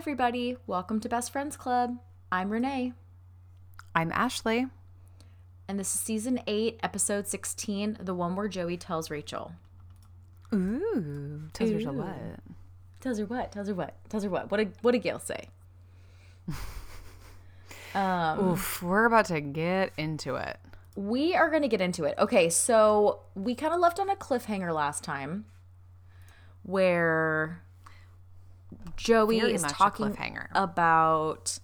Everybody. Welcome to Best Friends Club. I'm Renee, I'm Ashley. and this is season 8, episode 16, the one where Joey tells Rachel. Ooh, tells Ooh. what? Tells her what? Tells her what? Tells her what? What did, what did Gail say? um, Oof, we're about to get into it. we are going to get into it. Okay, so we kind of left on a cliffhanger last time where Joey Very is much a talking about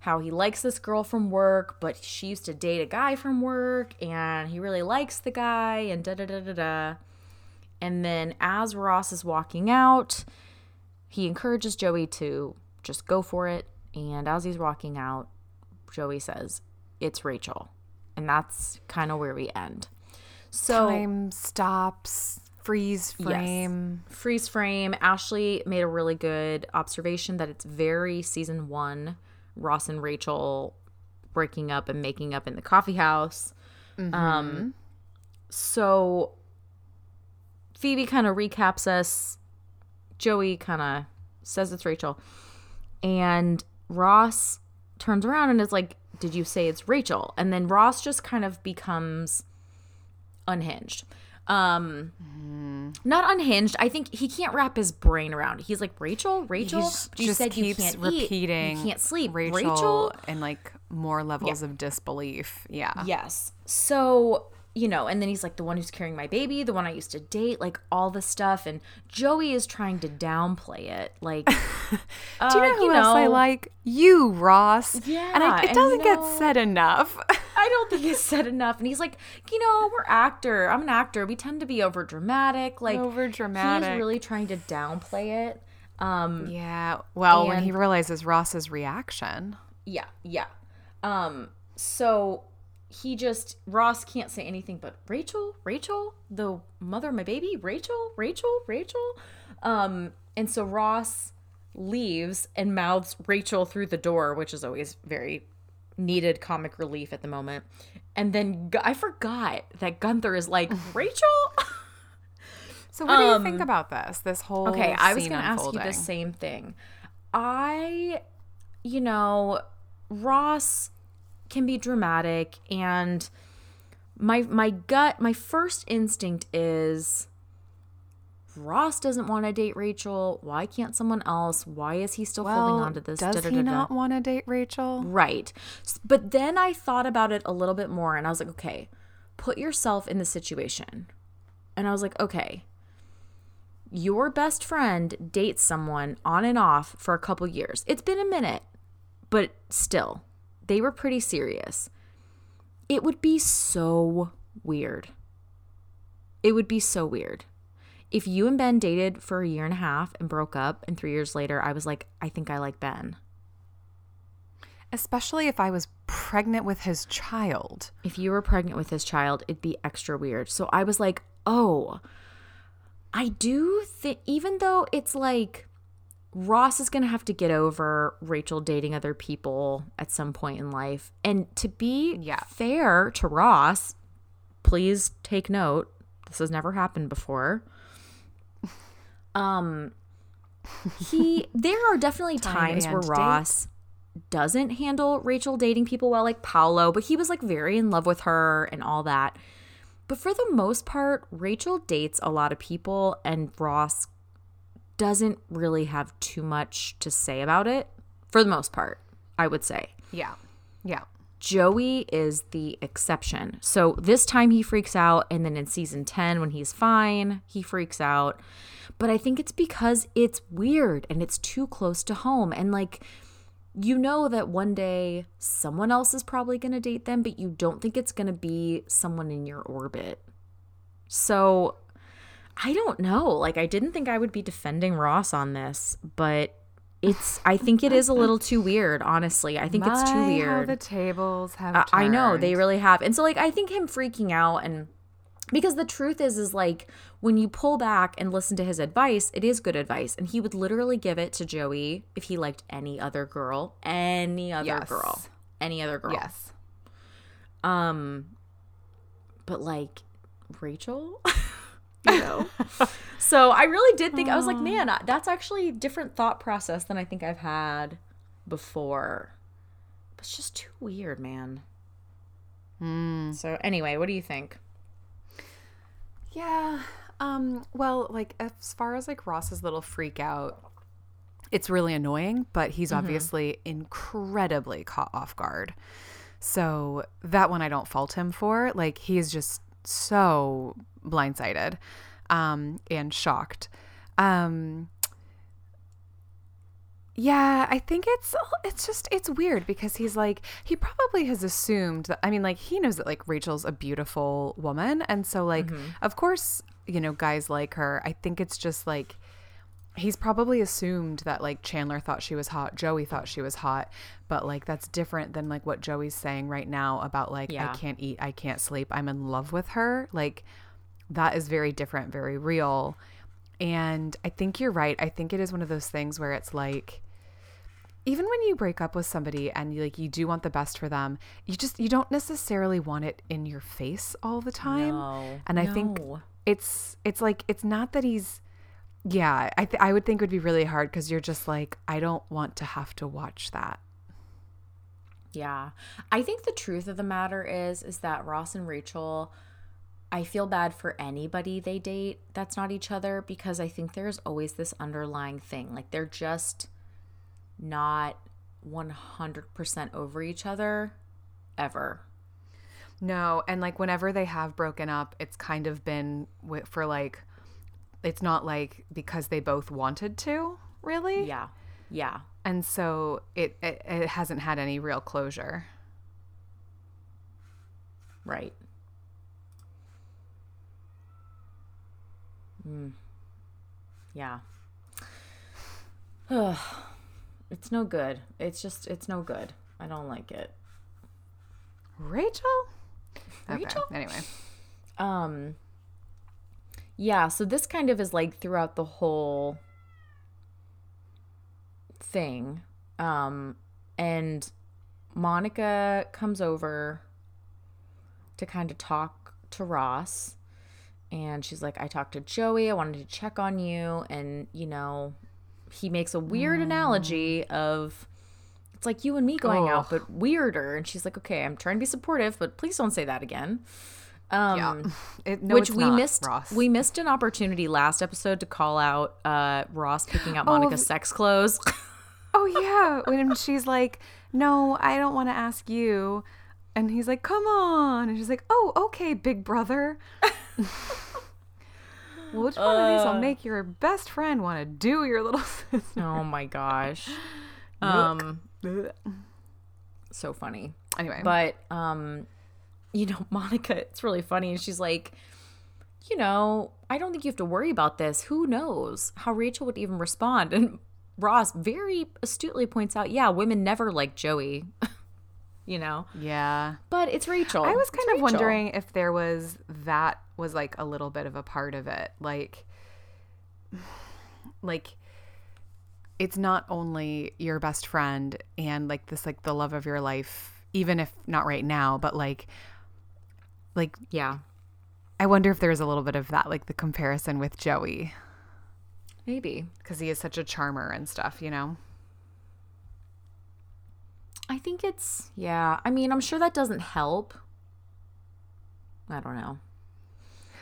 how he likes this girl from work, but she used to date a guy from work and he really likes the guy and da da da da da. And then as Ross is walking out, he encourages Joey to just go for it. And as he's walking out, Joey says, It's Rachel. And that's kind of where we end. So Time stops, freeze frame. freeze frame. Ashley made a really good observation that it's very season one. Ross and Rachel breaking up and making up in the coffee house. Um, so Phoebe kind of recaps us. Joey kind of says it's Rachel. And Ross turns around and is like, Did you say it's Rachel? And then Ross just kind of becomes unhinged. Um, not unhinged. I think he can't wrap his brain around. it. He's like Rachel, Rachel. He's you just said you keeps can't eat. repeating You can't sleep. Rachel, Rachel. and like more levels of disbelief. Yeah. Yes. So you know, and then he's like the one who's carrying my baby, the one I used to date, like all the stuff. And Joey is trying to downplay it, like. Do you know who else I like? You, Ross. and Yeah, I, it doesn't you get know- said enough. I don't think it's said enough. And he's like, you know, we're actor. I'm an actor. We tend to be over dramatic. Like over dramatic. He's really trying to downplay it. Um, yeah. Well, when he realizes Ross's reaction. Yeah, yeah. Um, so he just Ross can't say anything but Rachel, Rachel, the mother of my baby, Rachel, Rachel, Rachel. Um, and so Ross leaves and mouths Rachel through the door, which is always very needed comic relief at the moment. And then I forgot that Gunther is like, Rachel? So, what do you think about this? This whole Um, Okay, I was going to ask you the same thing. I, you know, Ross can be dramatic, and my my gut, my first instinct is Ross doesn't want to date Rachel. Why can't someone else? Why is he still holding on to this? Does he Da-da-da-da. not want to date Rachel? Right. But then I thought about it a little bit more and I was like, okay, put yourself in the situation. And I was like, okay, your best friend dates someone on and off for a couple years. It's been a minute, but still, they were pretty serious. It would be so weird. It would be so weird. If you and Ben dated for a year and a half and broke up, and three years later, I was like, I think I like Ben. Especially if I was pregnant with his child. if you were pregnant with his child, it'd be extra weird. So I was like, oh, I do think, even though it's like Ross is going to have to get over Rachel dating other people at some point in life. And to be Yeah. fair to Ross, please take note. This has never happened before. Um, he, there are definitely Time times where date. Ross doesn't handle Rachel dating people well, like Paolo, but he was like very in love with her and all that. But for the most part, Rachel dates a lot of people, and Ross doesn't really have too much to say about it. For the most part, I would say. Yeah. Yeah. Joey is the exception. So this time he freaks out, and then in season 10, when he's fine, he freaks out. But I think it's because it's weird and it's too close to home. And like, you know that one day someone else is probably going to date them, but you don't think it's going to be someone in your orbit. So I don't know. Like, I didn't think I would be defending Ross on this, but it's, I think it is a little too weird, honestly. I think it's too My, weird. the tables have I- I know they really have. And so like I think him freaking out and because the truth is is like when you pull back and listen to his advice, it is good advice and he would literally give it to Joey if he liked any other girl, any other Yes. girl, any other girl. Yes. Um but like Rachel You know? so I really did think, I was like, man, that's actually a different thought process than I think I've had before. It's just too weird, man. Mm. So anyway, what do you think? Yeah. Um, well, like as far as like Ross's little freak out, it's really annoying, but he's mm-hmm. obviously incredibly caught off guard. So that one I don't fault him for. Like he is just so blindsided um, and shocked. Um, yeah, I think it's it's just it's weird because he's like he probably has assumed that I mean like he knows that like Rachel's a beautiful woman and so like mm-hmm. of course, you know, guys like her. I think it's just like he's probably assumed that like Chandler thought she was hot, Joey thought she was hot, but like that's different than like what Joey's saying right now about like yeah. I can't eat, I can't sleep, I'm in love with her. Like that is very different, very real. And I think you're right. I think it is one of those things where it's like even when you break up with somebody and you like you do want the best for them, you just you don't necessarily want it in your face all the time. No, and I no. think it's it's like it's not that he's yeah, I th- I would think it would be really hard cuz you're just like I don't want to have to watch that. Yeah. I think the truth of the matter is is that Ross and Rachel I feel bad for anybody they date that's not each other because I think there's always this underlying thing. Like they're just not 100% over each other ever. No, and like whenever they have broken up, it's kind of been for like it's not like because they both wanted to, really? Yeah. Yeah. And so it it, it hasn't had any real closure. Right. Mm. Yeah. It's no good. It's just it's no good. I don't like it. Rachel? Rachel? Okay. Anyway. Um Yeah, so this kind of is like throughout the whole thing. Um and Monica comes over to kind of talk to Ross and she's like I talked to Joey, I wanted to check on you and you know, he makes a weird mm. analogy of it's like you and me going out, but weirder. And she's like, okay, I'm trying to be supportive, but please don't say that again. Um, yeah. It, no, which we not, missed. Ross. We missed an opportunity last episode to call out uh, Ross picking Monica's oh. sex clothes. oh yeah, when she's like, "No, I don't want to ask you," and he's like, "Come on," and she's like, "Oh, okay, big brother." Which one of these will uh. make your best friend want to do your little sister? Oh my gosh. um so funny. Anyway. But um you know, Monica, it's really funny and she's like, you know, I don't think you have to worry about this. Who knows how Rachel would even respond? And Ross very astutely points out, yeah, women never like Joey. You know? Yeah. But it's Rachel. I was kind it's of Rachel. wondering if there was that was like a little bit of a part of it. Like like it's not only your best friend and like this like the love of your life even if not right now, but like like yeah. I wonder if there's a little bit of that like the comparison with Joey. Maybe because he is such a charmer and stuff, you know. I think it's yeah. I mean, I'm sure that doesn't help. I don't know.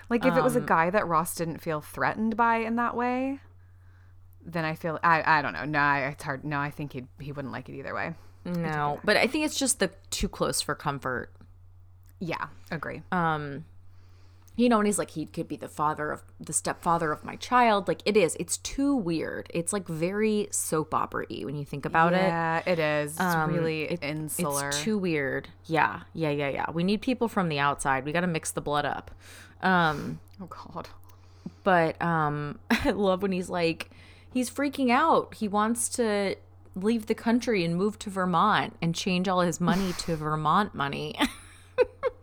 Like if um, it was a um, guy that Ross didn't feel threatened by in that way, then I feel I I don't know. No, I, it's hard. No, I think he he wouldn't like it either way. No, but I think it's just the too close for comfort. Yeah, agree. Um you know, and he's like, he could be the father of the stepfather of my child. Like it is. It's too weird. It's like very soap opera y when you think about yeah, it. Yeah, it is. It's um, really it, insular. It's too weird. Yeah, yeah, yeah, yeah. We need people from the outside. We got to mix the blood up. Um, oh God. But um, I love when he's like, he's freaking out. He wants to leave the country and move to Vermont and change all his money to Vermont money.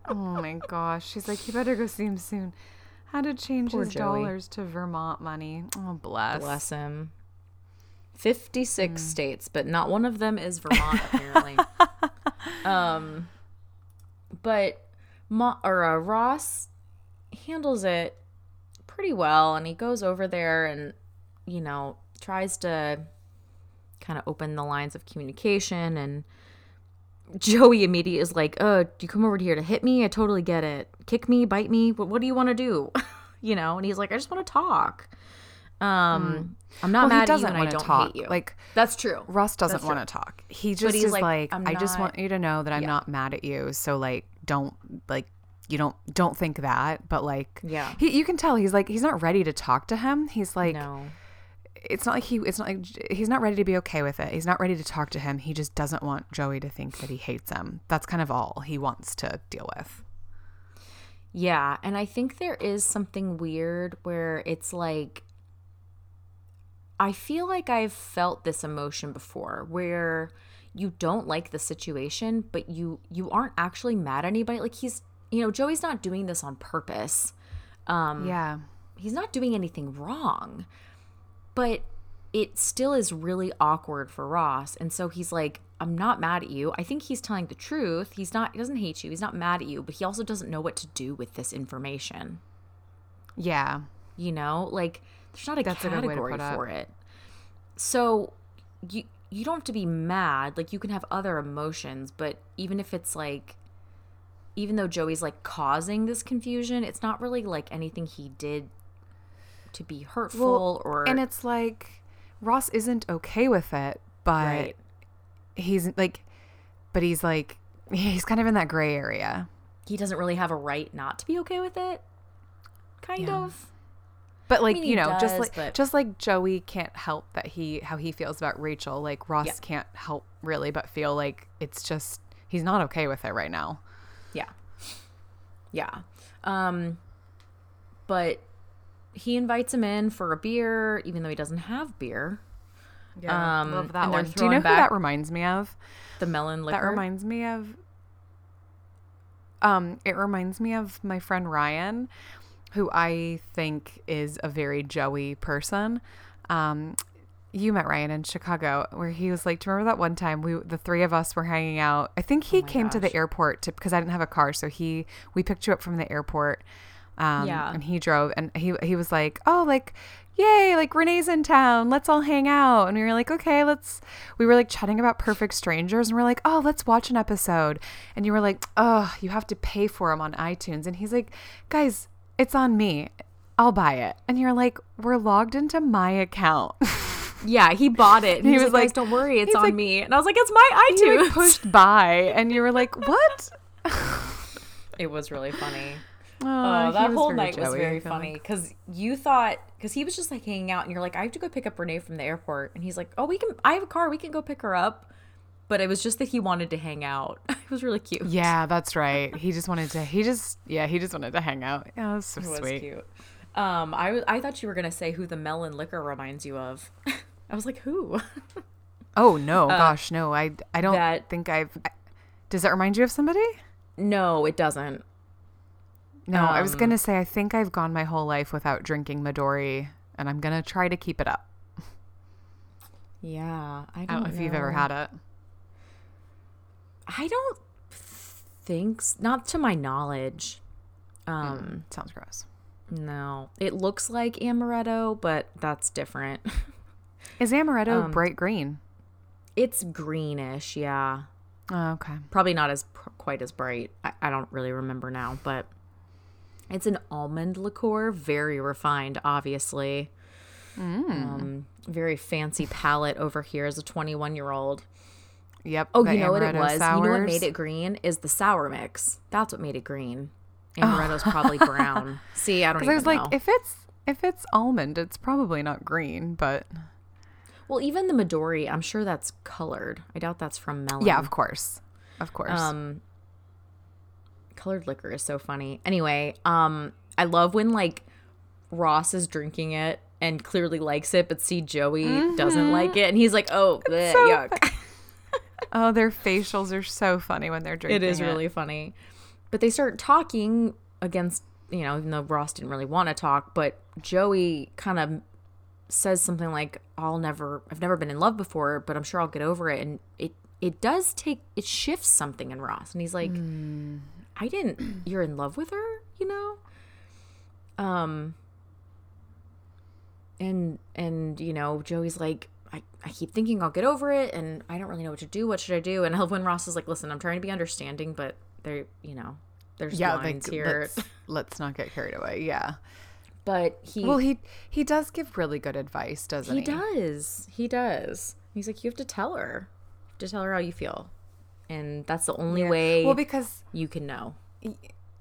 oh my gosh. She's like, you better go see him soon. How to change Poor his Joey. dollars to Vermont money. Oh, bless. Bless him. 56 mm. states, but not one of them is Vermont, apparently. um, but Ma- or uh, Ross handles it pretty well. And he goes over there and, you know, tries to kind of open the lines of communication. And Joey immediately is like, Oh, you come over here to hit me? I totally get it. Kick me, bite me. What, what do you want to do? you know? And he's like, I just want to talk. Um, I'm not Well, mad he doesn't want to talk. Like That's true. Russ doesn't want to talk. He just is like, like, "I'm just want you to know that I'm Yeah. not mad at you. So like, don't like, you don't don't think that. But like, Yeah. he, you can tell he's like he's not ready to talk to him. He's like, no. It's not like he it's not like he's not ready to be okay with it. He's not ready to talk to him. He just doesn't want Joey to think that he hates him. That's kind of all he wants to deal with. Yeah, and I think there is something weird where it's like I feel like I've felt this emotion before where you don't like the situation but you you aren't actually mad at anybody like he's you know Joey's not doing this on purpose. Um Yeah. he's not doing anything wrong. But it still is really awkward for Ross. And so he's like, I'm not mad at you. I think he's telling the truth. He's not he doesn't hate you. He's not mad at you, but he also doesn't know what to do with this information. Yeah. You know? Like there's not a That's a good way category it. for it. So you you don't have to be mad. Like you can have other emotions, but even if it's like even though Joey's like causing this confusion, it's not really like anything he did to be hurtful or and it's like Ross isn't okay with it, but Right. he's like but he's like he's kind of in that gray area. he doesn't really have a right not to be okay with it. Kind Yeah. of. But like mean, you know, just like but- just like Joey can't help that he how he feels about Rachel, like Ross Yeah. can't help really but feel like it's just he's not okay with it right now. Yeah. Yeah. Um but he invites him in for a beer even though he doesn't have beer. Um, love that one. Do you know who that reminds me of? The melon liquor. That reminds me of um it reminds me of my friend Ryan who I think is a very Joey person. Um you met Ryan in Chicago where he was like, do you remember that one time we the three of us were hanging out? I think he my came to the airport to because I didn't have a car, so he we picked you up from the airport. Um Yeah. and he drove and he he was like, "Oh, like Yay, like Renee's in town. Let's all hang out. And we were like, okay, let's. We were like chatting about Perfect Strangers and we're like, oh, let's watch an episode. And you were like, oh, you have to pay for them on iTunes. And he's like, guys, it's on me. I'll buy it. And you're like, we're logged into my account. Yeah, he bought it. And he, He was, was like, like- don't worry, it's on like- me." And I was like, "It's my he iTunes." like pushed by and you were like, what? it was really funny. Oh, Oh, that whole night was Joey, I very funny because you thought because he was just like hanging out and you're like, I have to go pick up Renee from the airport, and he's like, Oh, we can. I have a car. We can go pick her up. But it was just that he wanted to hang out. it was really cute. Yeah, that's right. He just wanted to, he just, yeah, he just wanted to hang out. Yeah, that was so it was sweet. cute. Um, I was- I thought you were gonna say who the melon liquor reminds you of. I was like, who? Oh, no, gosh, no. I, I don't Uh, that- think I've, I- does that remind you of somebody? no, it doesn't. No, I was Um, gonna say I think I've gone my whole life without drinking Midori, and I'm gonna try to keep it up. Yeah, I don't, I don't know if you've ever had it. I don't think not to my knowledge. Um, Sounds gross. no, it looks like amaretto, but that's different. Is amaretto Um, bright green? it's greenish, yeah. Oh, okay. Probably not as quite as bright. I, I don't really remember now, but it's an almond liqueur, very refined, obviously. Mm. Um, very fancy palate over here as a 21 year old. Yep. Oh, you know what it was? You know what made it green is the sour mix. That's what made it green. Amaretto's probably brown. See, I don't even I was like, know. if it's if it's almond, it's probably not green, but well, even the Midori, I'm sure that's colored. I doubt that's from melon. yeah, of course, of course. Um, colored liquor is so funny. Anyway, um, I love when like Ross is drinking it and clearly likes it, but see Joey doesn't like it, and he's like, "Oh, bleh, so yuck." oh, their facials are so funny when they're drinking. it is really funny. But they start talking against, you know, even though Ross didn't really want to talk, but Joey kind of says something like, "I'll never, I've never been in love before, but I'm sure I'll get over it." And it, it does take, it shifts something in Ross, and he's like, "I didn't. You're in love with her, you know." Um, and and you know joey's like I, I keep thinking i'll get over it and i don't really know what to do what should i do and when ross is like listen i'm trying to be understanding but there you know there's Yeah, lines like, here let's, let's not get carried away. Yeah. but he Well, he he does give really good advice, doesn't he he? does he does he's like you have to tell her you have to tell her how you feel and that's the only way Well, because you can know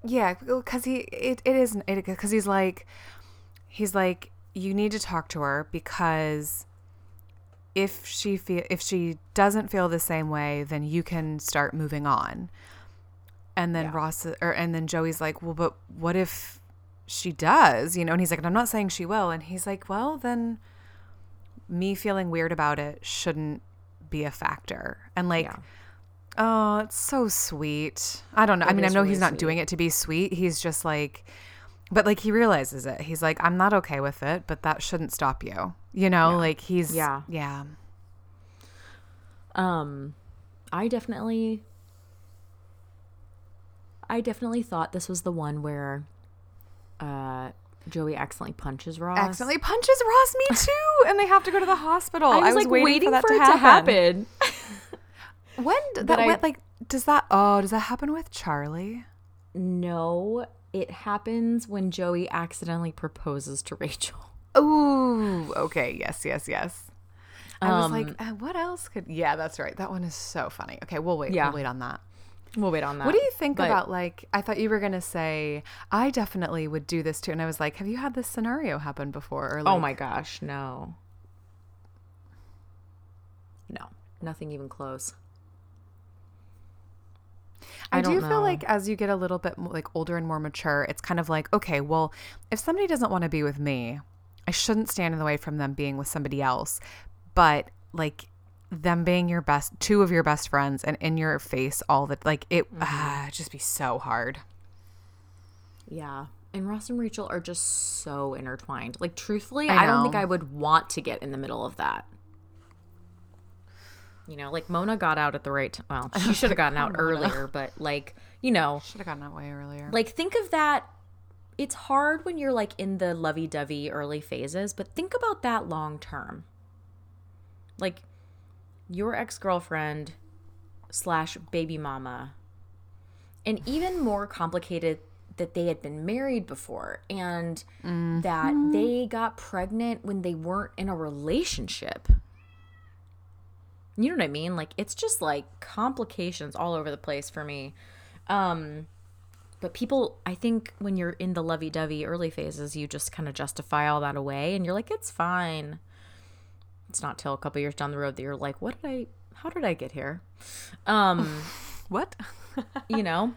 yeah, because he it, it is it because he's like he's like you need to talk to her because if she feel if she doesn't feel the same way, then you can start moving on. And then Yeah. Ross or and then Joey's like, well, but what if she does? You know, and he's like, and I'm not saying she will. And he's like, well, then me feeling weird about it shouldn't be a factor. And like. Yeah. Oh, it's so sweet. I don't know. I mean, I know really he's not sweet. doing it to be sweet. He's just like, but like he realizes it. He's like, I'm not okay with it, but that shouldn't stop you. You know, like he's, Yeah. yeah. Um, I definitely, I definitely thought this was the one where, uh, Joey accidentally punches Ross. Accidentally punches Ross, me too. and they have to go to the hospital. I was, like waiting, for, that it to happen. When did But that, I- what, like, does that, oh, does that happen with Charlie? no, it happens when Joey accidentally proposes to Rachel. Oh, okay. Yes, yes, yes. I was Um, like, uh, what else could, yeah, that's right. That one is so funny. Okay, we'll wait. Yeah. We'll wait on that. We'll wait on that. What do you think But- about like I thought you were gonna say I definitely would do this too, and I was like, have you had this scenario happen before? Or like, Oh my gosh, no. No, nothing even close. I, I do don't feel like as you get a little bit mo- like older and more mature, it's kind of like okay, well, if somebody doesn't want to be with me, I shouldn't stand in the way from them being with somebody else, but like them being your best two of your best friends and in your face all the like it Mm-hmm. it'd just be so hard Yeah. And Ross and Rachel are just so intertwined. Like, truthfully, I I, don't think. I would want to get in the middle of that. You know, like Mona got out at the right time. Well, she should have gotten out earlier, but like, you know, should have gotten that way earlier like think of that. It's hard when you're like in the lovey dovey early phases, but think about that long term. Like, your ex girlfriend slash baby mama, and even more complicated that they had been married before and that mm-hmm. they got pregnant when they weren't in a relationship. You know what I mean? Like it's just like complications all over the place for me. Um but people I think when you're in the lovey-dovey early phases, you just kind of justify all that away and you're like it's fine. It's not till a couple years down the road that you're like, what did I how did I get here? Um, what you know?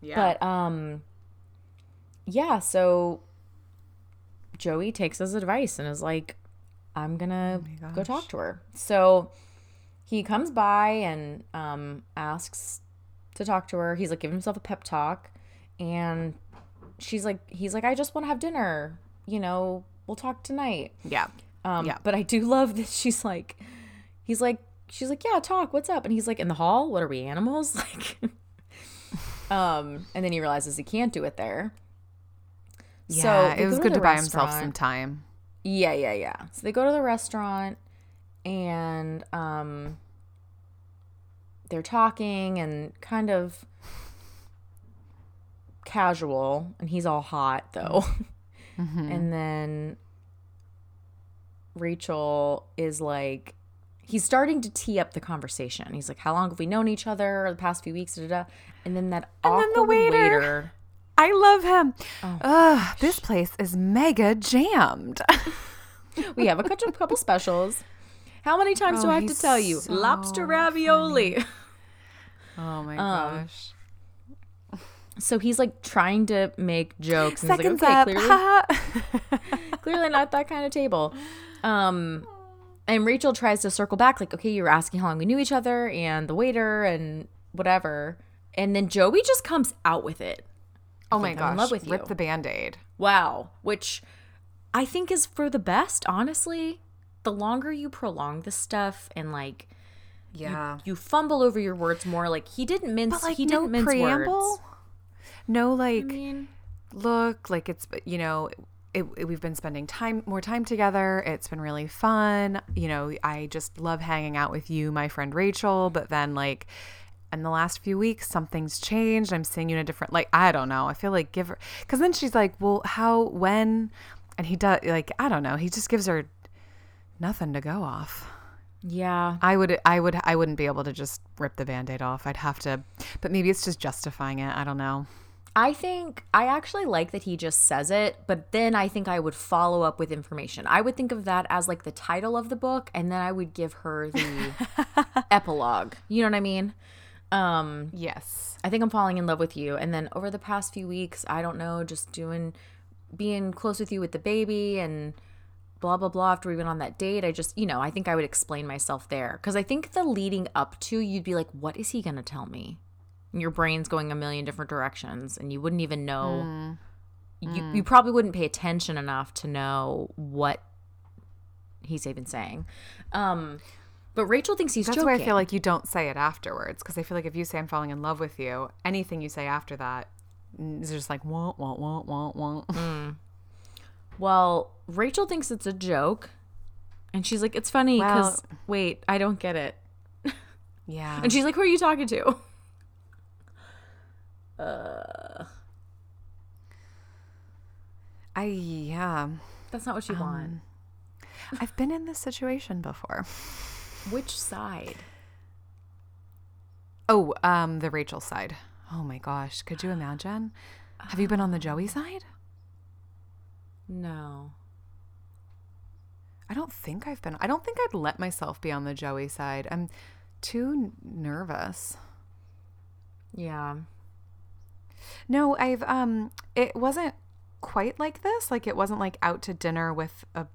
yeah But um yeah, so Joey takes his advice and is like, I'm gonna go talk to her. So he comes by and um asks to talk to her. He's like giving himself a pep talk and she's like he's like, I just wanna have dinner. You know, we'll talk tonight. yeah Um, Yeah. But I do love that she's like, he's like, she's like, yeah, talk. What's up? And he's like, in the hall. What are we animals? Like, um, and then he realizes he can't do it there. yeah they it was go good the to buy himself some time Yeah, yeah, yeah. So they go to the restaurant, and um, they're talking and kind of casual, and he's all hot though. Mm-hmm. And then Rachel is like, he's starting to tee up the conversation. He's like, "How long have we known each other? The past few weeks?" Da, da, da. And then that And then the waiter. waiter. I love him. Oh, Ugh, this place is mega jammed. we have a couple, couple specials. How many times do Oh, I have to tell you? so Lobster ravioli. oh my Um, gosh. So he's like trying to make jokes. And Seconds he's like, up. clearly, clearly not that kind of table. Um, and Rachel tries to circle back, like, okay, you were asking how long we knew each other and the waiter and whatever. And then Joey just comes out with it. oh my gosh. I'm in love with Rip the band-aid. Wow. Which I think is for the best, honestly. The longer you prolong this stuff and like Yeah. you fumble over your words more, like he didn't mince But like he no didn't mince preamble. words. No like I mean, look, like it's you know, it, it- we've been spending time more time together. It's been really fun. You know, I just love hanging out with you, my friend Rachel. But then like in the last few weeks, something's changed. I'm seeing you in a different like I don't know. I feel like give her because then she's like, well, how when, and he does like I don't know. He just gives her nothing to go off. Yeah. I would I would I wouldn't be able to just rip the band-aid off. I'd have to but maybe it's just justifying it. I don't know. I think I actually like that he just says it, but then I think I would follow up with information. I would think of that as like the title of the book, and then I would give her the epilogue. You know what I mean? Um, Yes. I think I'm falling in love with you. And then over the past few weeks, I don't know, just doing, being close with you with the baby and blah, blah, blah. After we went on that date, I just, you know, I think I would explain myself there. Cause I think the leading up to, you'd be like, what is he going to tell me? And your brain's going a million different directions and you wouldn't even know. You, you probably wouldn't pay attention enough to know what he's even saying. Um, but Rachel thinks he's That's joking. why I feel like you don't say it afterwards because I feel like if you say I'm falling in love with you, anything you say after that is just like wah wah wah wah wah. Well, Rachel thinks it's a joke. And she's like, it's funny because, wait, I don't get it. Yeah. And she's like, who are you talking to? Uh, I yeah. That's not what you want. I've been in this situation before. Which side? Oh, um, the Rachel side. Oh my gosh, could you imagine? Have you been on the Joey side? No. I don't think I've been. I don't think I'd let myself be on the Joey side. I'm too nervous. Yeah. No, I've um it wasn't quite like this. Like it wasn't like out to dinner with a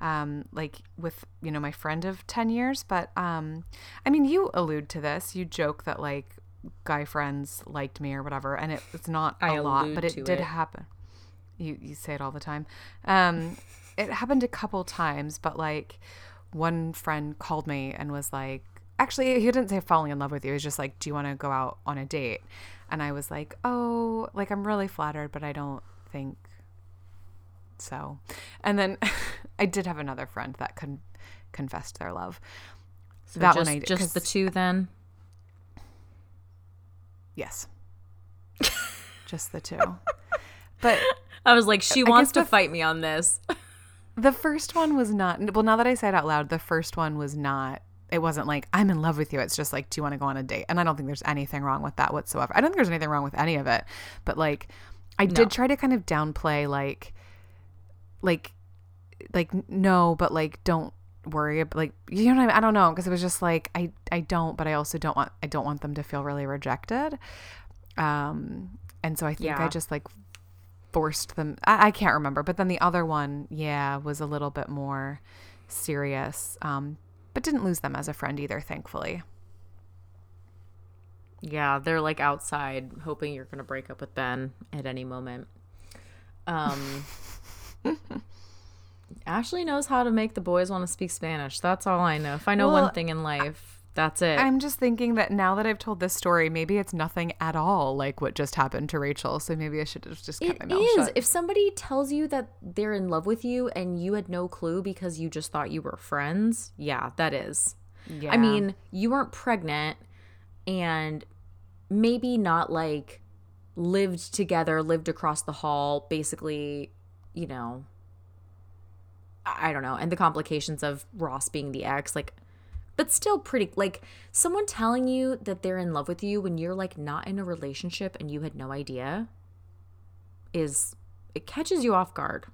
um like with, you know, my friend of 10 years, but um I mean, you allude to this. You joke that like guy friends liked me or whatever, and it, it's not a I lot, but it did it. happen. You you say it all the time. Um it happened a couple times, but like one friend called me and was like actually he didn't say falling in love with you. He was just like, "Do you want to go out on a date?" And I was like, "Oh, like I'm really flattered, but I don't think so." And then I did have another friend that con- confessed their love. So That just, one I- just the two then? Yes. just the two. But I was like, she wants to the- fight me on this. The first one was not. Well, now that I say it out loud, the first one was not. It wasn't like I'm in love with you. It's just like, do you want to go on a date? And I don't think there's anything wrong with that whatsoever. I don't think there's anything wrong with any of it. But like, I did try to kind of downplay like, like, like no, but like don't worry. ab- Like you know what I mean? I don't know because it was just like I I don't, but I also don't want I don't want them to feel really rejected. Um, and so I think I just like forced them. I, I can't remember, but then the other one, yeah, was a little bit more serious. Um, but didn't lose them as a friend either, thankfully. Yeah, they're like outside hoping you're going to break up with Ben at any moment. Um Ashley knows how to make the boys want to speak Spanish. That's all I know. If I know Well, one thing in life, that's it. I'm just thinking that now that I've told this story, maybe it's nothing at all like what just happened to Rachel. So maybe I should have just kept It my mouth is. shut. If somebody tells you that they're in love with you and you had no clue because you just thought you were friends, yeah, that is. yeah. I mean, you weren't pregnant and maybe not like lived together, lived across the hall, basically, you know, I I don't know, and the complications of Ross being the ex, like, but still pretty, like, someone telling you that they're in love with you when you're like not in a relationship and you had no idea is, it catches you off guard.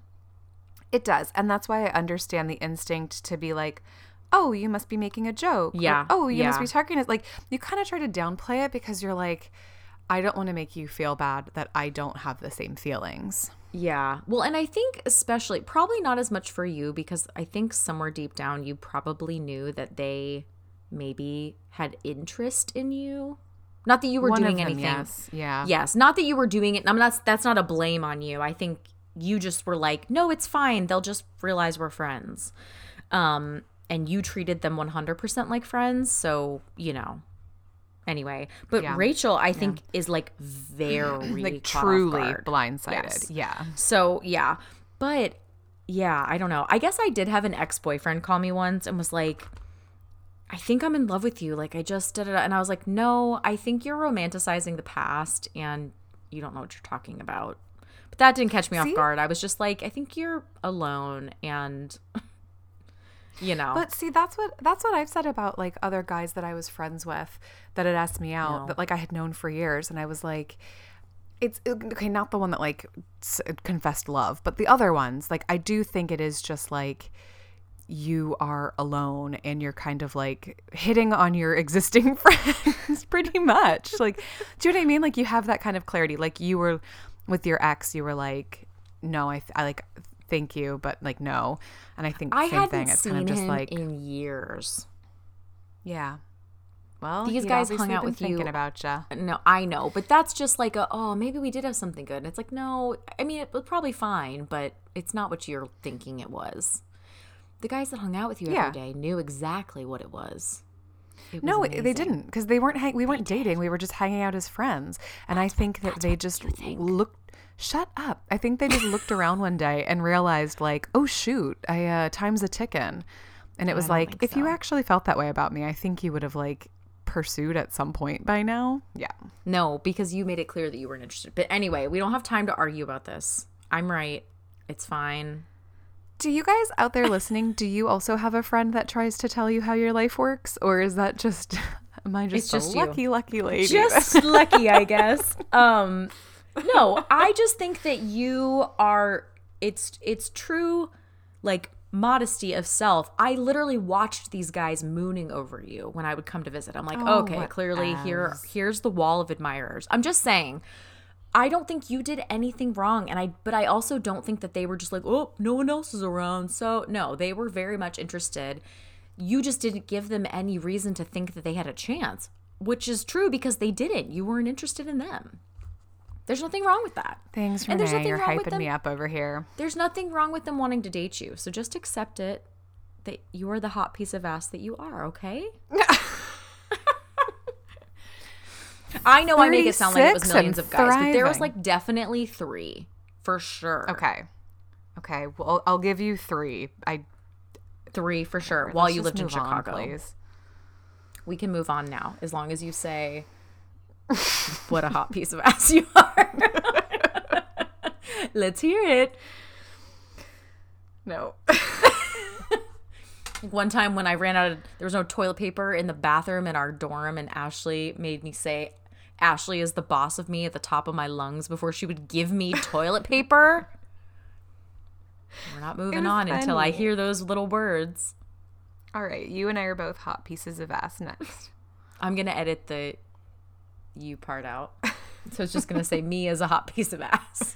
It does. And that's why I understand the instinct to be like, oh, you must be making a joke. or, Yeah, oh, you must be talking. It Like, you kind of try to downplay it because you're like, I don't want to make you feel bad that I don't have the same feelings. Yeah. Well, and I think especially probably not as much for you because I think somewhere deep down you probably knew that they maybe had interest in you. Not that you were One doing them, anything. yes. Yeah. Yes, not that you were doing it. I mean, that's that's not a blame on you. I think you just were like, "No, it's fine. They'll just realize we're friends." Um and you treated them 100% like friends, so, you know. Anyway, but Yeah. Rachel I think is like very Like truly blindsided. Yes. Yeah. So yeah, But yeah, I don't know. I guess I did have an ex boyfriend call me once and was like, I think I'm in love with you. Like, I just did it. And I was like, no, I think you're romanticizing the past and you don't know what you're talking about. But that didn't catch me See? off guard. I was just like, I think you're alone and, you know. But see, that's what that's what I've said about like other guys that I was friends with that had asked me out No. that like I had known for years, and I was like, it's uh, okay, not the one that like s- confessed love, but the other ones. Like I do think it is just like you are alone and you're kind of like hitting on your existing friends pretty much like do you know what i mean like you have that kind of clarity like you were with your ex you were like no i, I like thank you but like no and i think I same thing it's seen kind of just him like in years. yeah well These guys hung out with you- thinking about you No, I know, but that's just like a oh, maybe we did have something good. And it's like no, I mean it was probably fine, but it's not what you're thinking it was. The guys that hung out with you Yeah. every day knew exactly what it was. It was no they didn't because they weren't hang- we weren't dating we were just hanging out as friends and i think that they just looked shut up. I think they just looked around one day and realized like oh shoot i uh time's a ticking. And it was like if you actually felt that way about me i think you would have like pursued at some point by now. Yeah. No, because you made it clear that you weren't interested. But anyway, we don't have time to argue about this. I'm right. It's fine. do you guys out there listening do you also have a friend that tries to tell you how your life works? Or is that just am i just, It's just lucky lucky lady? Just lucky i guess. Um no i just think that you are it's it's true like modesty of self i literally watched these guys mooning over you when i would come to visit i'm like Oh, okay clearly here here's the wall of admirers i'm just saying I don't think you did anything wrong and I but I also don't think that they were just like, "Oh, no one else is around." So, no, they were very much interested. You just didn't give them any reason to think that they had a chance, which is true because they didn't. You weren't interested in them. There's nothing wrong with that. thanks And there's nothing you're wrong with hyping them. me up over here There's nothing wrong with them wanting to date you. So just accept it that you are the hot piece of ass that you are, okay? I know I make it sound like it was millions of guys, but there was like definitely three for sure. Okay. Okay. Well, I'll- give you three. I Three for sure. While you lived in on, Chicago. please. We can move on now as long as you say what a hot piece of ass you are. Let's hear it. No. Like, One time when I ran out of there was no toilet paper in the bathroom in our dorm and Ashley made me say Ashley is the boss of me at the top of my lungs before she would give me toilet paper. We're not moving on until I hear those little words. All right. You and I are both hot pieces of ass next. I'm gonna edit the you part out. So it's just gonna say me as a hot piece of ass.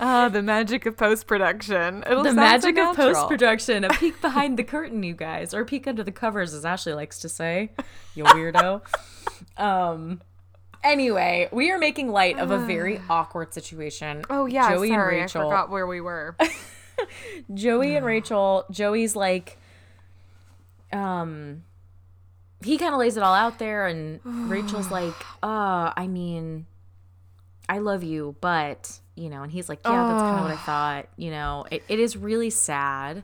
Ah, the magic of post production. The sound so magic of post production, a peek behind the curtain, you guys, or a peek under the covers, as Ashley likes to say. You weirdo. um. Anyway, we are making light of a very awkward situation. Oh yeah. Joey sorry, and Rachel. I forgot where we were. Joey and Rachel. Joey's like, um, he kind of lays it all out there, and Rachel's like, uh, I mean, I love you, but you know, and he's like, yeah, that's kind of what I thought. You know, it, it is really sad,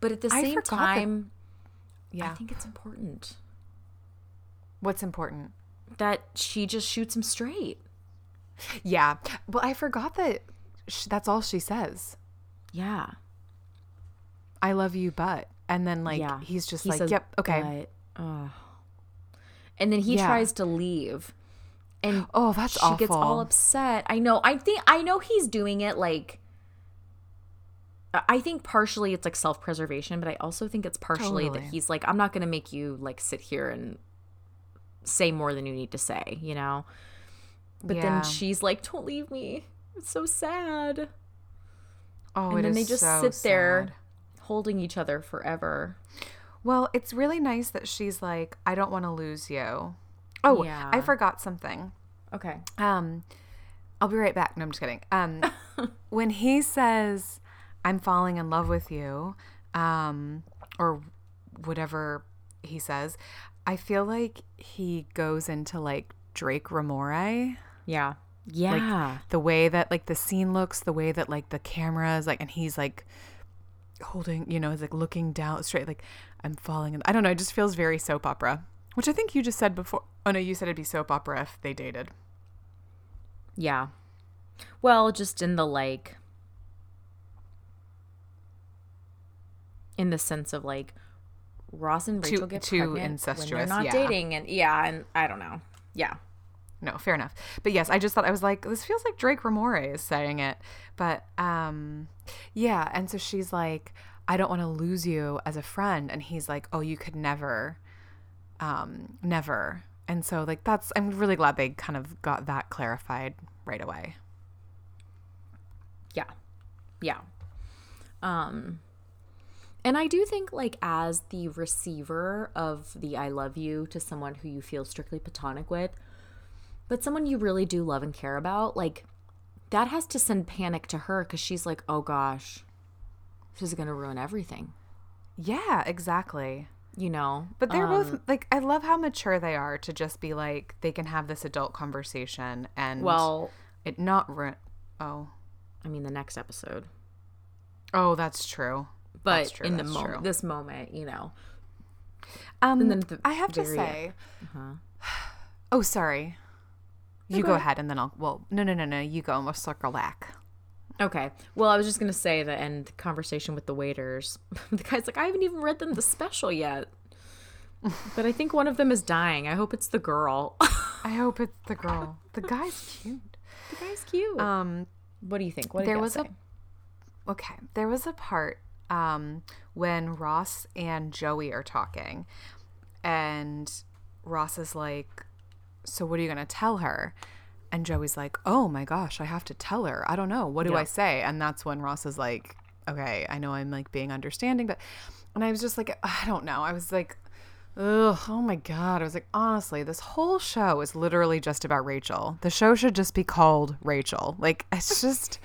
but at the I same forgot that- time, I think it's important What's important? that she just shoots him straight. Yeah. Well, I forgot that. Sh- that's all she says. Yeah, I love you, but. And then like yeah. he's just He like, says, yep, okay. but, uh. And then he Yeah. tries to leave. And Oh, that's she awful. gets all upset. I know. I think I know he's doing it like I think partially it's like self-preservation, but I also think it's partially Totally. that he's like I'm not going to make you like sit here and say more than you need to say, you know? But Yeah. then she's like, "Don't leave me. It's so sad." oh, and then they just so sit there holding each other forever. Well, it's really nice that she's like, I don't want to lose you. Oh, Yeah. I forgot something. Okay. Um, I'll be right back. No, I'm just kidding. Um, when he says, "I'm falling in love with you," um, or whatever he says, I feel like he goes into like Drake Ramoray. Yeah. Yeah. Like the way that like the scene looks, the way that like the camera is like, and he's like holding, you know, he's like looking down straight, like I'm falling. In, I don't know. It just feels very soap opera, which I think you just said before. Oh no, you said it'd be soap opera if they dated. Yeah. Well, just in the like, in the sense of like, Ross and Rachel Too- get too pregnant when they're not yeah. dating, and yeah, and I don't know. Yeah. No, fair enough. But yes, I just thought I was like, this feels like Drake Ramoray is saying it. But um yeah, and so she's like, I don't want to lose you as a friend. And he's like, Oh, you could never, um, never. And so like that's I'm really glad they kind of got that clarified right away. Yeah. Yeah. Um and I do think like as the receiver of the I love you to someone who you feel strictly platonic with, but someone you really do love and care about, like that has to send panic to her cuz she's like, "Oh gosh. This is going to ruin everything." Yeah, exactly. You know. But they're Um, both like I love how mature they are to just be like they can have this adult conversation and well, it not ru- oh I mean the next episode. oh that's true. But That's true, in the moment, this moment, you know. Um, And then the I have to say, Uh-huh. oh, sorry. You go go ahead. ahead, and then I'll. Well, no, no, no, no. You go, and we'll circle back. Okay. Well, I was just gonna say the end conversation with the waiters. the guy's like, I haven't even read them the special yet. but I think one of them is dying. I hope it's the girl. I hope it's the girl. The guy's cute. the guy's cute. Um, what do you think? What did there was say? a okay. There was a part um when Ross and Joey are talking, and Ross is like, "So what are you gonna tell her?" And Joey's like, "Oh my gosh, I have to tell her. I don't know. What do Yeah. I say?" And that's when Ross is like, "Okay, I know I'm like being understanding, but," and I was just like, I don't know. I was like. Ugh, oh my god. I was like, honestly, this whole show is literally just about Rachel. The show should just be called Rachel. Like, it's just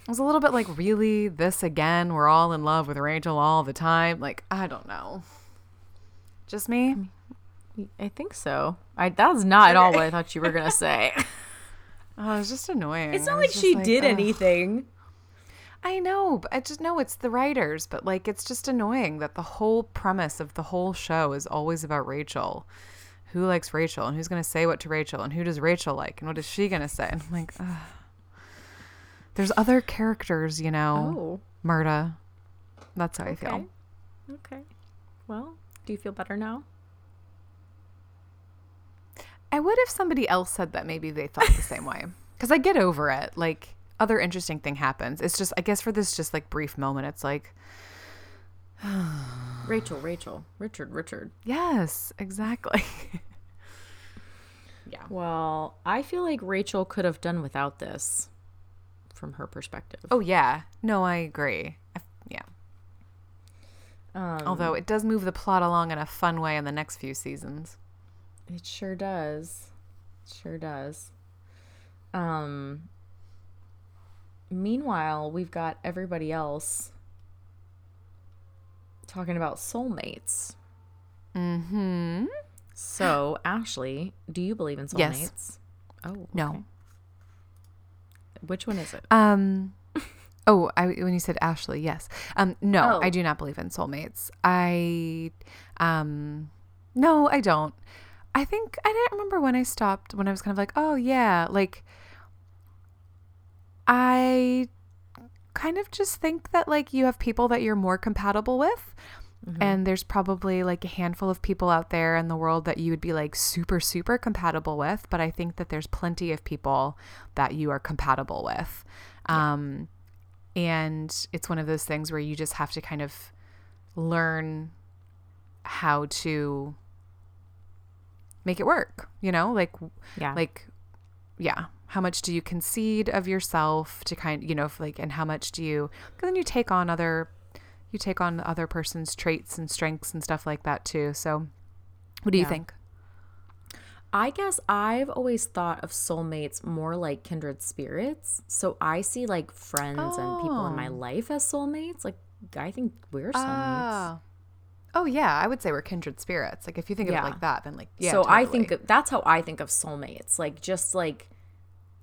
it was a little bit like, really, this again? We're all in love with Rachel all the time. Like, I don't know. Just me? I think so. I that was not at all what I thought you were gonna say. Oh, it's just annoying. it's not like she did ugh. anything. I know, but I just know it's the writers, but like, it's just annoying that the whole premise of the whole show is always about Rachel. Who likes Rachel and who's going to say what to Rachel and who does Rachel like and what is she going to say? And I'm like, ugh. there's other characters, you know. Oh. Murda. That's how I feel. Okay. Well, do you feel better now? I would if somebody else said that maybe they thought the same way. Because I get over it. Like, other interesting thing happens. It's just, I guess for this just like brief moment, it's like, Rachel, Rachel, Richard, Richard. yes, exactly. Yeah. Well, I feel like Rachel could have done without this from her perspective. oh, yeah. No, I agree. I, yeah. Um, Although it does move the plot along in a fun way in the next few seasons. It sure does. It sure does. Um meanwhile, we've got everybody else talking about soulmates. Hmm. So, Ashley, do you believe in soulmates? Yes. Oh, No. okay. Which one is it? Um. Oh, I, when you said Ashley, yes. Um, no, Oh. I do not believe in soulmates. I, um, no, I don't. I think I didn't remember when I stopped. When I was kind of like, oh yeah, like I kind of just think that like you have people that you're more compatible with. And there's probably like a handful of people out there in the world that you would be like super, super compatible with. But I think that there's plenty of people that you are compatible with. Um, and it's one of those things where you just have to kind of learn how to make it work, you know? Like, Yeah. like yeah how much do you concede of yourself to kind you know if, like and how much do you because then you take on other you take on the other person's traits and strengths and stuff like that too so what do you think I guess I've always thought of soulmates more like kindred spirits. So I see like friends and people in my Oh. life as soulmates. Like I think we're soulmates. Ah. Oh yeah i would say we're kindred spirits like if you think of it like that then like yeah so I totally. think that's how I think of soulmates. Like just like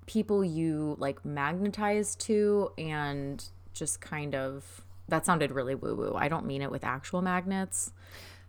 people you like magnetize to and just kind of that sounded really woo woo. I don't mean it with actual magnets.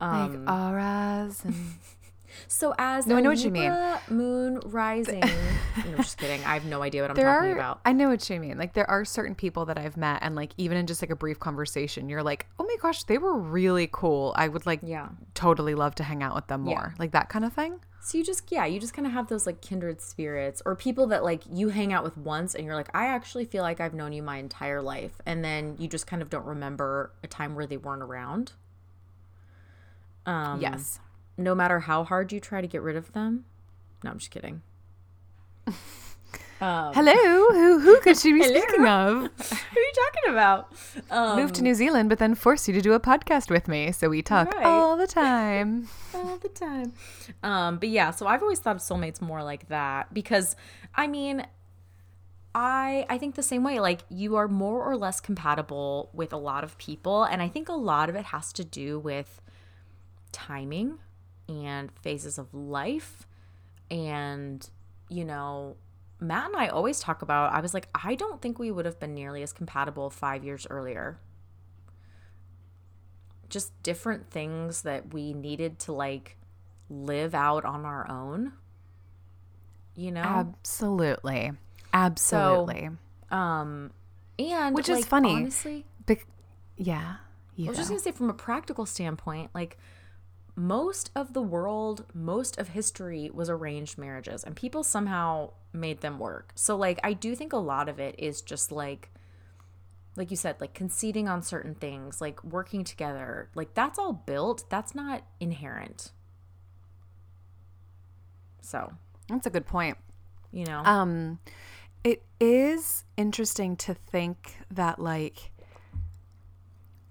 like um, auras and So as No, I know what you mean. Moon rising, no, just kidding. I have no idea what I'm there talking are about. I know what you mean. Like there are certain people that I've met and like even in just like a brief conversation, you're like, "Oh my gosh, they were really cool. I would like Yeah. totally love to hang out with them more." Like that kind of thing. So you just yeah, you just kind of have those like kindred spirits or people that like you hang out with once and you're like, I actually feel like I've known you my entire life, and then you just kind of don't remember a time where they weren't around. Um, yes. No matter how hard you try to get rid of them. No, I'm just kidding. Hello, who who could she be Hello. speaking of? Who are you talking about? Um, Moved to New Zealand, but then forced you to do a podcast with me, so we talk Right. all the time. all the time. Um, but yeah, so I've always thought of soulmates more like that because I mean, I I think the same way. Like you are more or less compatible with a lot of people, and I think a lot of it has to do with timing and phases of life, and you know. Matt and I always talk about. I was like, I don't think we would have been nearly as compatible five years earlier. Just different things that we needed to like live out on our own. You know? Absolutely. Absolutely. um and Which is funny. Honestly, Bec- yeah. I was just gonna say from a practical standpoint, like most of the world, most of history was arranged marriages and people somehow made them work. So like I do think a lot of it is just like like you said, like conceding on certain things, like working together. Like that's all built. That's not inherent. So, That's a good point. you know. Um, it is interesting to think that like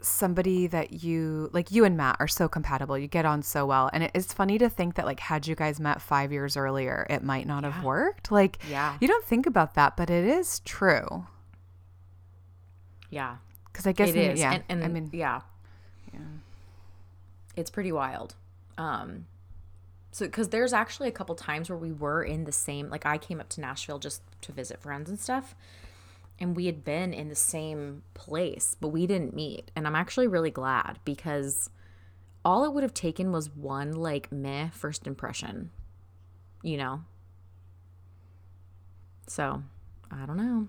somebody that you like you and Matt are so compatible. You get on so well, and it is funny to think that like had you guys met five years earlier, it might not have worked. Like, Yeah. you don't think about that, but it is true. yeah. Because I guess it is yeah. and, and I mean, yeah. yeah it's pretty wild um so because there's actually a couple times where we were in the same like i came up to nashville just to visit friends and stuff and we had been in the same place but we didn't meet and i'm actually really glad because all it would have taken was one like meh first impression you know so i don't know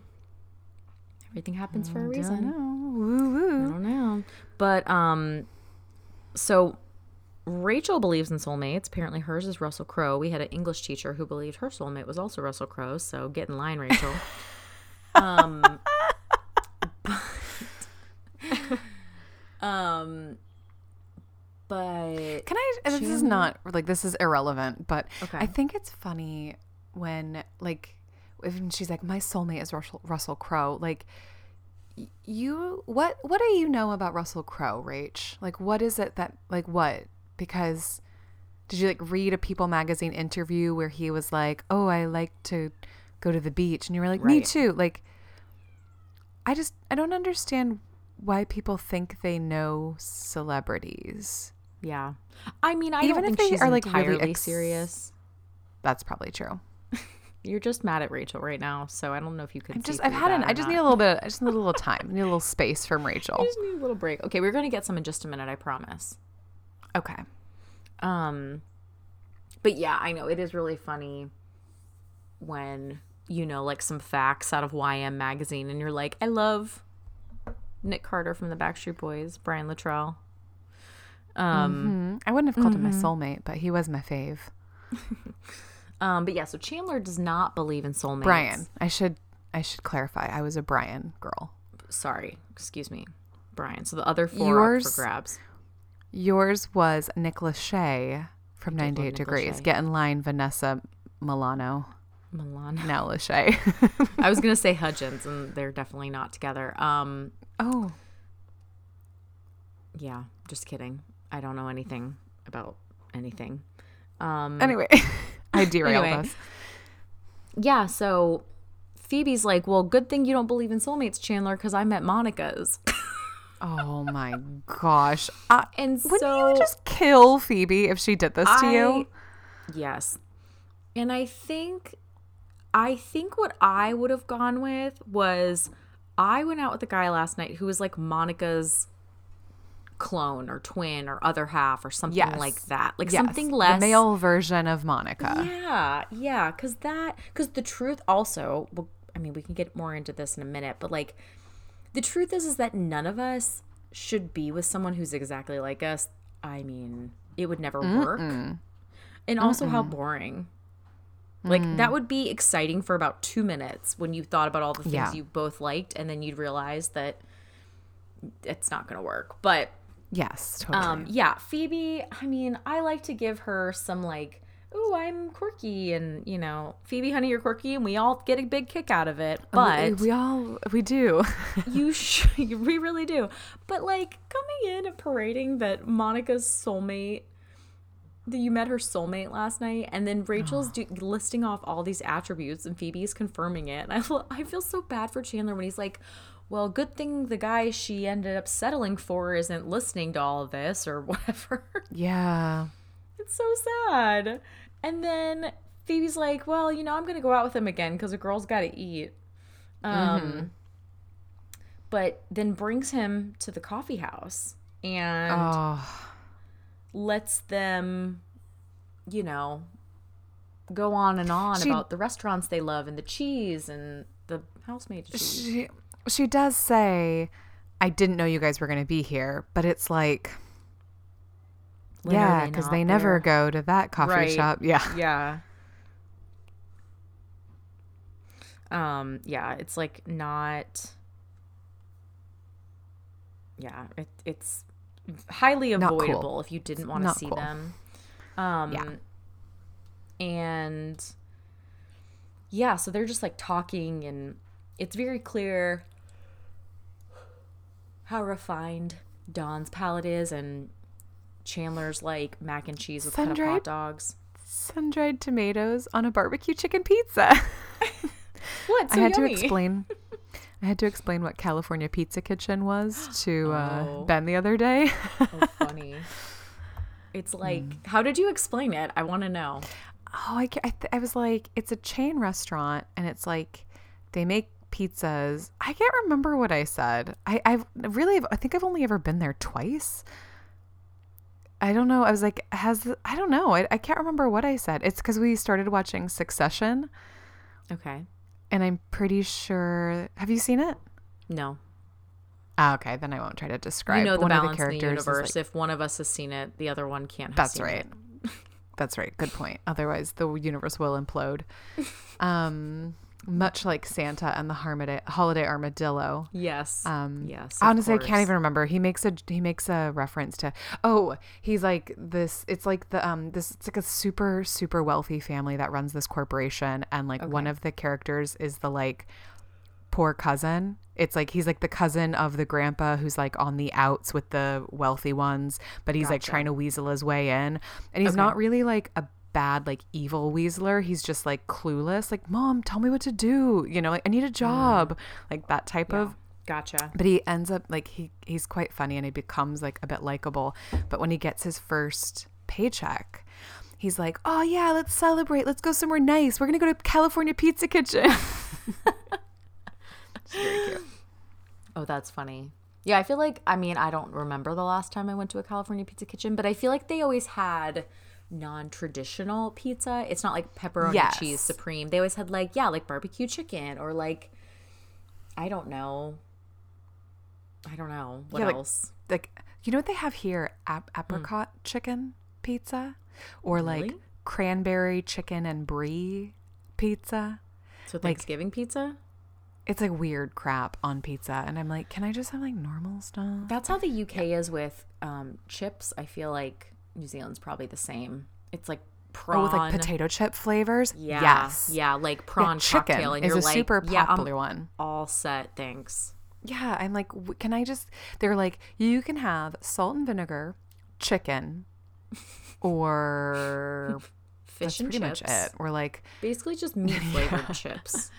everything happens for a reason I don't know. woo woo. I don't know. But um so Rachel believes in soulmates. Apparently hers is Russell Crowe. We had an English teacher who believed her soulmate was also Russell Crowe, so get in line, Rachel. um but, um but Can I? This is not like this is irrelevant, but Okay. I think it's funny when like when she's like, "My soulmate is Russell Russell Crowe." Like, you what what do you know about Russell Crowe, Rach? Like, what is it that like what? Because did you like read a People magazine interview where he was like, "Oh, I like to go to the beach," and you were like, "Me too." Like, I just I don't understand why people think they know celebrities. yeah. I mean, I Even don't if think they she's are, like, really ex- serious. That's probably true. You're just mad at Rachel right now, so I don't know if you could I'm just I've had an I just not. need a little bit I just need a little time. I need a little space from Rachel. I just need a little break. Okay, we're gonna get some in just a minute, I promise. Okay. Um but yeah, I know it is really funny when you know like some facts out of YM magazine and you're like, I love Nick Carter from the Backstreet Boys, Brian Littrell. Um Mm, I wouldn't have called him my soulmate, but he was my fave. um but yeah, so Chandler does not believe in soulmates. Brian. I should I should clarify. I was a Brian girl. Sorry, excuse me. Brian. So the other four Yours- grabs. Yours was Nick Lachey from 98 Degrees. Lachey. Get in line, Vanessa Milano. Milan. Now Lachey. I was gonna say Hudgens, and they're definitely not together. Um oh. yeah, just kidding. I don't know anything about anything. Um Anyway, I derailed Anyway. us. yeah, so Phoebe's like, "Well, good thing you don't believe in soulmates, Chandler, because I met Monica's." Oh my gosh. I, and wouldn't so you just kill Phoebe if she did this to you? Yes. And I think I think what I would have gone with was I went out with a guy last night who was like Monica's clone or twin or other half or something Yes. like that. Like Yes, something less the male version of Monica. Yeah, yeah, because that because the truth also. Well, I mean, we can get more into this in a minute, but like, the truth is, is that none of us should be with someone who's exactly like us. I mean, it would never work, and also how boring. Like Mm. that would be exciting for about two minutes when you thought about all the things Yeah. you both liked, and then you'd realize that it's not going to work. But Yes, totally. um, yeah, Phoebe. I mean, I like to give her some like, "Ooh, I'm quirky," and you know, Phoebe, honey, you're quirky, and we all get a big kick out of it. But we all we do. you, sh- we really do. But like coming in and parading that Monica's soulmate, you met her soulmate last night, and then Rachel's do- listing off all these attributes, and Phoebe's confirming it. And I, feel- I feel so bad for Chandler when he's like. Well, good thing the guy she ended up settling for isn't listening to all of this or whatever. yeah. It's so sad. And then Phoebe's like, "Well, you know, I'm gonna go out with him again because a girl's got to eat." Um, but then brings him to the coffee house and Oh, lets them, you know, go on and on She- about the restaurants they love and the cheese and the housemaid cheese. she she does say, "I didn't know you guys were going to be here," but it's like, When yeah, because not they never go to that coffee Right. shop. Yeah. Yeah. Um, yeah, it's like not Yeah, it, it's highly Not cool. avoidable if you didn't want to see cool. them. Um Yeah. and yeah, so they're just like talking and it's very clear how refined Don's palate is and Chandler's like mac and cheese with cut up Sun-dried? hot dogs. Sun dried tomatoes on a barbecue chicken pizza. What? I had yummy. to explain. I had to explain what California Pizza Kitchen was to uh, Oh. Ben the other day. Oh, funny. It's like, Hmm. how did you explain it? I want to know. Oh, I, I, th- I was like, it's a chain restaurant, and it's like they make pizzas. I can't remember what I said. I, I've really, I think I've only ever been there twice. I don't know. I was like, has the, I don't know. I, I can't remember what I said. It's because we started watching Succession, Okay. And I'm pretty sure. Have you seen it? No. Ah, okay, then I won't try to describe. You know the One of balance in the characters is, like- universe. if one of us has seen it, the other one can't have That's right. That's right. Good point. Otherwise, the universe will implode. Um, much like Santa and the Holiday, holiday Armadillo. Yes. Um, yes. honestly, I can't even remember. He makes a he makes a reference to. Oh, he's like this. It's like the um this. It's like a super super wealthy family that runs this corporation, and like one of the characters is the like poor cousin. It's like he's like the cousin of the grandpa who's like on the outs with the wealthy ones, but he's like trying to weasel his way in. And he's Okay. not really like a bad like evil weaseler. He's just like clueless. Like, "Mom, tell me what to do." You know, like I need a job. Mm. Like that type of Gotcha. but he ends up like he he's quite funny and he becomes like a bit likable but when he gets his first paycheck he's like oh yeah let's celebrate let's go somewhere nice we're gonna go to california pizza kitchen it's very cute Oh, that's funny. Yeah, I feel like I mean I don't remember the last time I went to a California Pizza Kitchen, but I feel like they always had non-traditional pizza. It's not like pepperoni Yes. cheese supreme. They always had like yeah, like barbecue chicken or like I don't know. I don't know what Yeah, like- else. like you know what they have here Ap- apricot chicken pizza or like Really? cranberry chicken and brie pizza So Thanksgiving pizza. it's like weird crap on pizza and i'm like can i just have like normal stuff That's how the UK is with um, chips. I feel like New Zealand's probably the same. It's like prawn. oh with like potato chip flavors Yeah. yes Yeah, like Yeah, prawn chicken cocktail, and is you're a like, super yeah, popular one. all set. Thanks. Yeah, I'm like, can I just? They're like, you can have salt and vinegar, chicken, or Fish that's and pretty chips. much it. We're like, Basically, just meat flavored chips.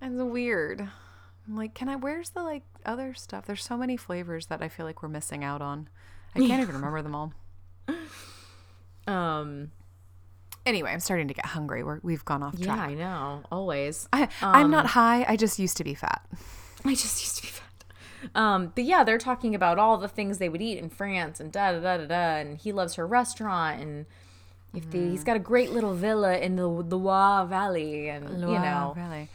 And it's weird. I'm like, can I? Where's the like other stuff? There's so many flavors that I feel like we're missing out on. I can't even remember them all. Um. Anyway, I'm starting to get hungry. We're, we've gone off track. Yeah. I know. Always. I, I'm Um, not high. I just used to be fat. I just used to be fat. Um, but yeah, they're talking about all the things they would eat in France and da da da da da. And he loves her restaurant and if the, he's got a great little villa in the Loire Valley and you know really.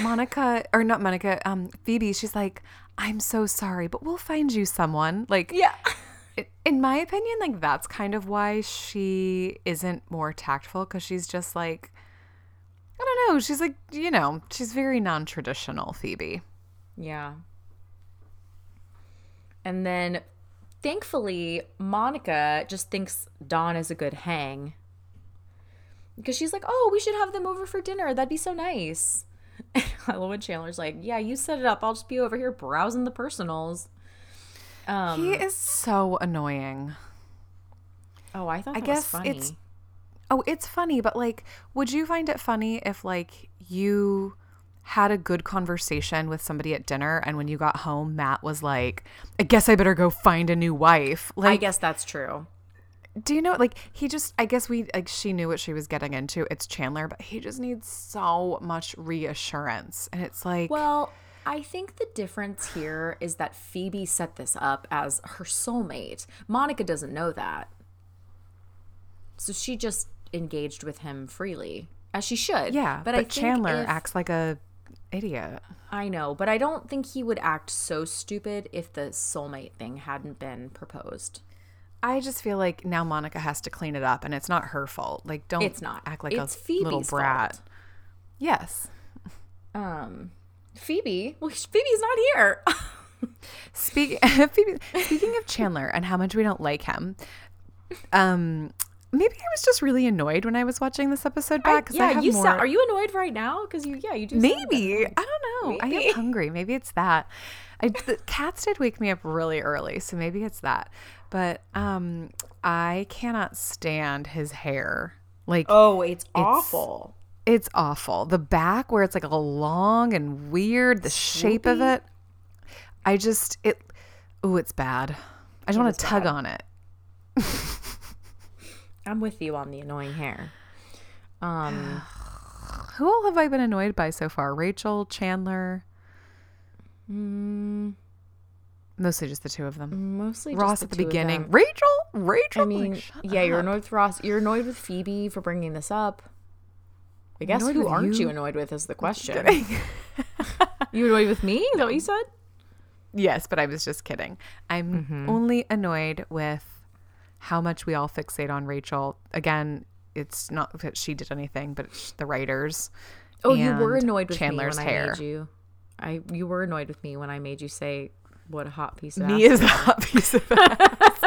Monica, or not Monica, um, Phoebe, she's like, I'm so sorry, but we'll find you someone. Like, yeah. In my opinion, like, that's kind of why she isn't more tactful because she's just like, I don't know. She's like, you know, she's very non traditional, Phoebe. Yeah. And then thankfully, Monica just thinks Don is a good hang. Because she's like, oh, we should have them over for dinner. That'd be so nice. And love Chandler's like, yeah, you set it up. I'll just be over here browsing the personals. Um, he is so annoying. oh, I thought I guess was funny. it's- Oh, it's funny, but like, would you find it funny if like you had a good conversation with somebody at dinner and when you got home, Matt was like, I guess I better go find a new wife? Like I guess that's true. do you know, like, he just, I guess we, like, she knew what she was getting into. It's Chandler, but he just needs so much reassurance. And it's like, Well, I think the difference here is that Phoebe set this up as her soulmate. Monica doesn't know that. So she just engaged with him freely, as she should. yeah, but, I think Chandler if- acts like a idiot. I know, but I don't think he would act so stupid if the soulmate thing hadn't been proposed. I just feel like now Monica has to clean it up and it's not her fault. Like, don't It's not. act like It's a little brat. fault. Yes. Um, Phoebe, well, Phoebe's not here. Speak, Phoebe, speaking of Chandler and how much we don't like him, um, maybe I was just really annoyed when I was watching this episode back I, yeah, have you more. sound, are you annoyed right now? Because you, yeah, you do. sound a bit maybe. I don't know. I am hungry. Maybe it's that. I the cats did wake me up really early, so maybe it's that. But um, I cannot stand his hair. Like Oh, it's awful. It's awful. The back where it's like a long and weird, the shape of it. I just it. Oh, it's bad. I just want to tug bad. on it. I'm with you on the annoying hair. Um, Who all have I been annoyed by so far? Rachel, Chandler. mm, Mostly just the two of them. mostly just Ross the at the beginning. Rachel, Rachel. I Like, mean, shut yeah, you're annoyed with Ross. You're annoyed with Phoebe for bringing this up. I guess annoyed who aren't you? you? annoyed with is the question. you annoyed with me? Is that what you said? Yes, but I was just kidding. I'm Mm-hmm. only annoyed with how much we all fixate on Rachel. Again, it's not that she did anything, but it's the writers. Oh, you were annoyed with Chandler's me when hair. I made you. I you were annoyed with me when I made you say what a hot piece of Me ass is a hot piece of ass.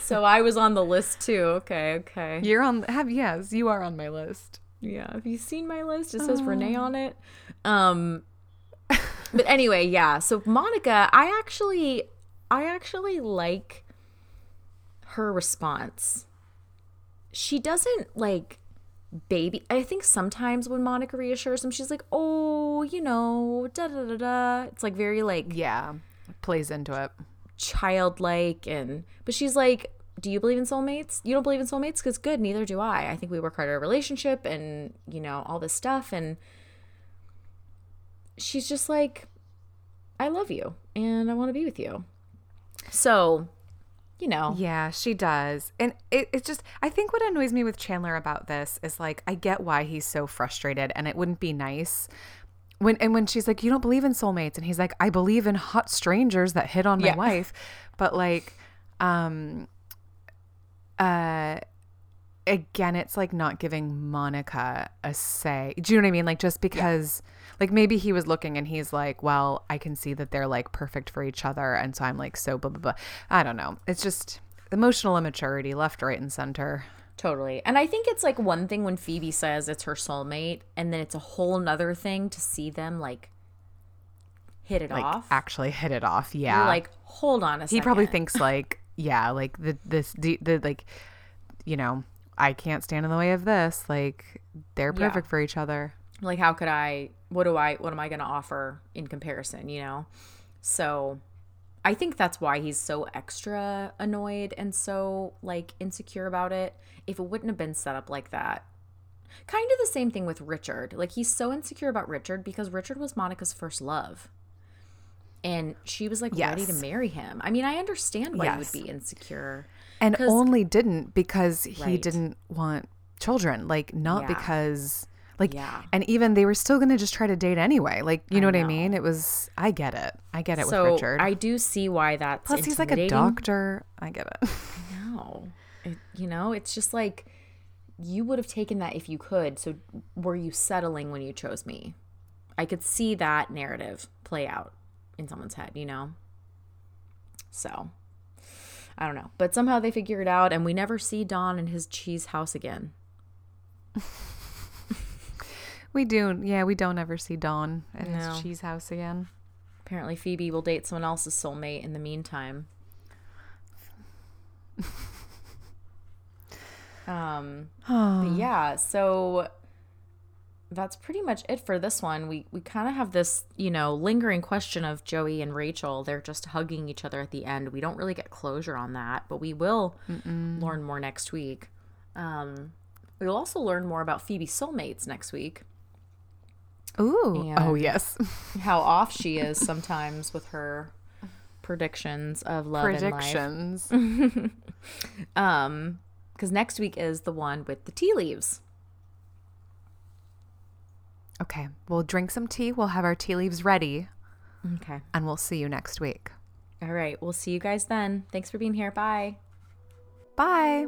So I was on the list too. Okay, okay. You're on. Have yes, you are on my list. Yeah, have you seen my list? It says Renee on it. Um but anyway, yeah. So Monica, I actually I actually like her response. She doesn't like baby I think sometimes when Monica reassures him, she's like, Oh, you know, da da da da. It's like very like Yeah, plays into it. Childlike and but she's like do you believe in soulmates? You don't believe in soulmates? Because good neither do i. I think we work hard at a relationship and you know all this stuff. And she's just like i love you and i want to be with you. So you know. Yeah, she does. And it, it's just, I think what annoys me with Chandler about this is like, I get why he's so frustrated and it wouldn't be nice. When, and when she's like, you don't believe in soulmates. And he's like, I believe in hot strangers that hit on my Yeah. wife. But like, um, uh, again, it's like not giving Monica a say. Do you know what I mean? Like, just because, like, maybe he was looking and he's like, well, I can see that they're like perfect for each other. And so I'm like, so blah, blah, blah. I don't know. It's just emotional immaturity left, right, and center. Totally and i think it's like one thing when phoebe says it's her soulmate and then it's a whole nother thing to see them like hit it Like, off actually hit it off. Yeah. you're like hold on a second he probably thinks, like, yeah, like the, this, the, the, like, you know, I can't stand in the way of this. Like, they're Yeah. perfect for each other. like how could i what do i what am i going to offer in comparison you know so I think that's why he's so extra annoyed and so like insecure about it. If it wouldn't have been set up like that, kind of the same thing with Richard. Like he's so insecure about Richard because Richard was Monica's first love. And she was like ready to marry him. I mean, I understand why he would be insecure. And only didn't because he Right. didn't want children like not Yeah. because like Yeah. and even they were still going to just try to date anyway like you I know what i mean it was i get it i get it so with richard I do see why that's plus he's like a doctor i get it No. It, you know, it's just like you would have taken that if you could. So were you settling when you chose me? I could see that narrative play out in someone's head, you know? So I don't know. But somehow they figure it out and we never see Don in his cheese house again. we do yeah we don't ever see don at No. his cheese house again Apparently Phoebe will date someone else's soulmate in the meantime. um But yeah, so that's pretty much it for this one. We we kind of have this, you know, lingering question of Joey and Rachel. They're just hugging each other at the end. We don't really get closure on that, but we will learn more next week. Um, we'll also learn more about Phoebe's soulmates next week. Ooh oh yes How off she is sometimes with her predictions of love and life. predictions Um, because next week is the one with the tea leaves. okay we'll drink some tea we'll have our tea leaves ready Okay. and we'll see you next week All right. We'll see you guys then. Thanks for being here. Bye. bye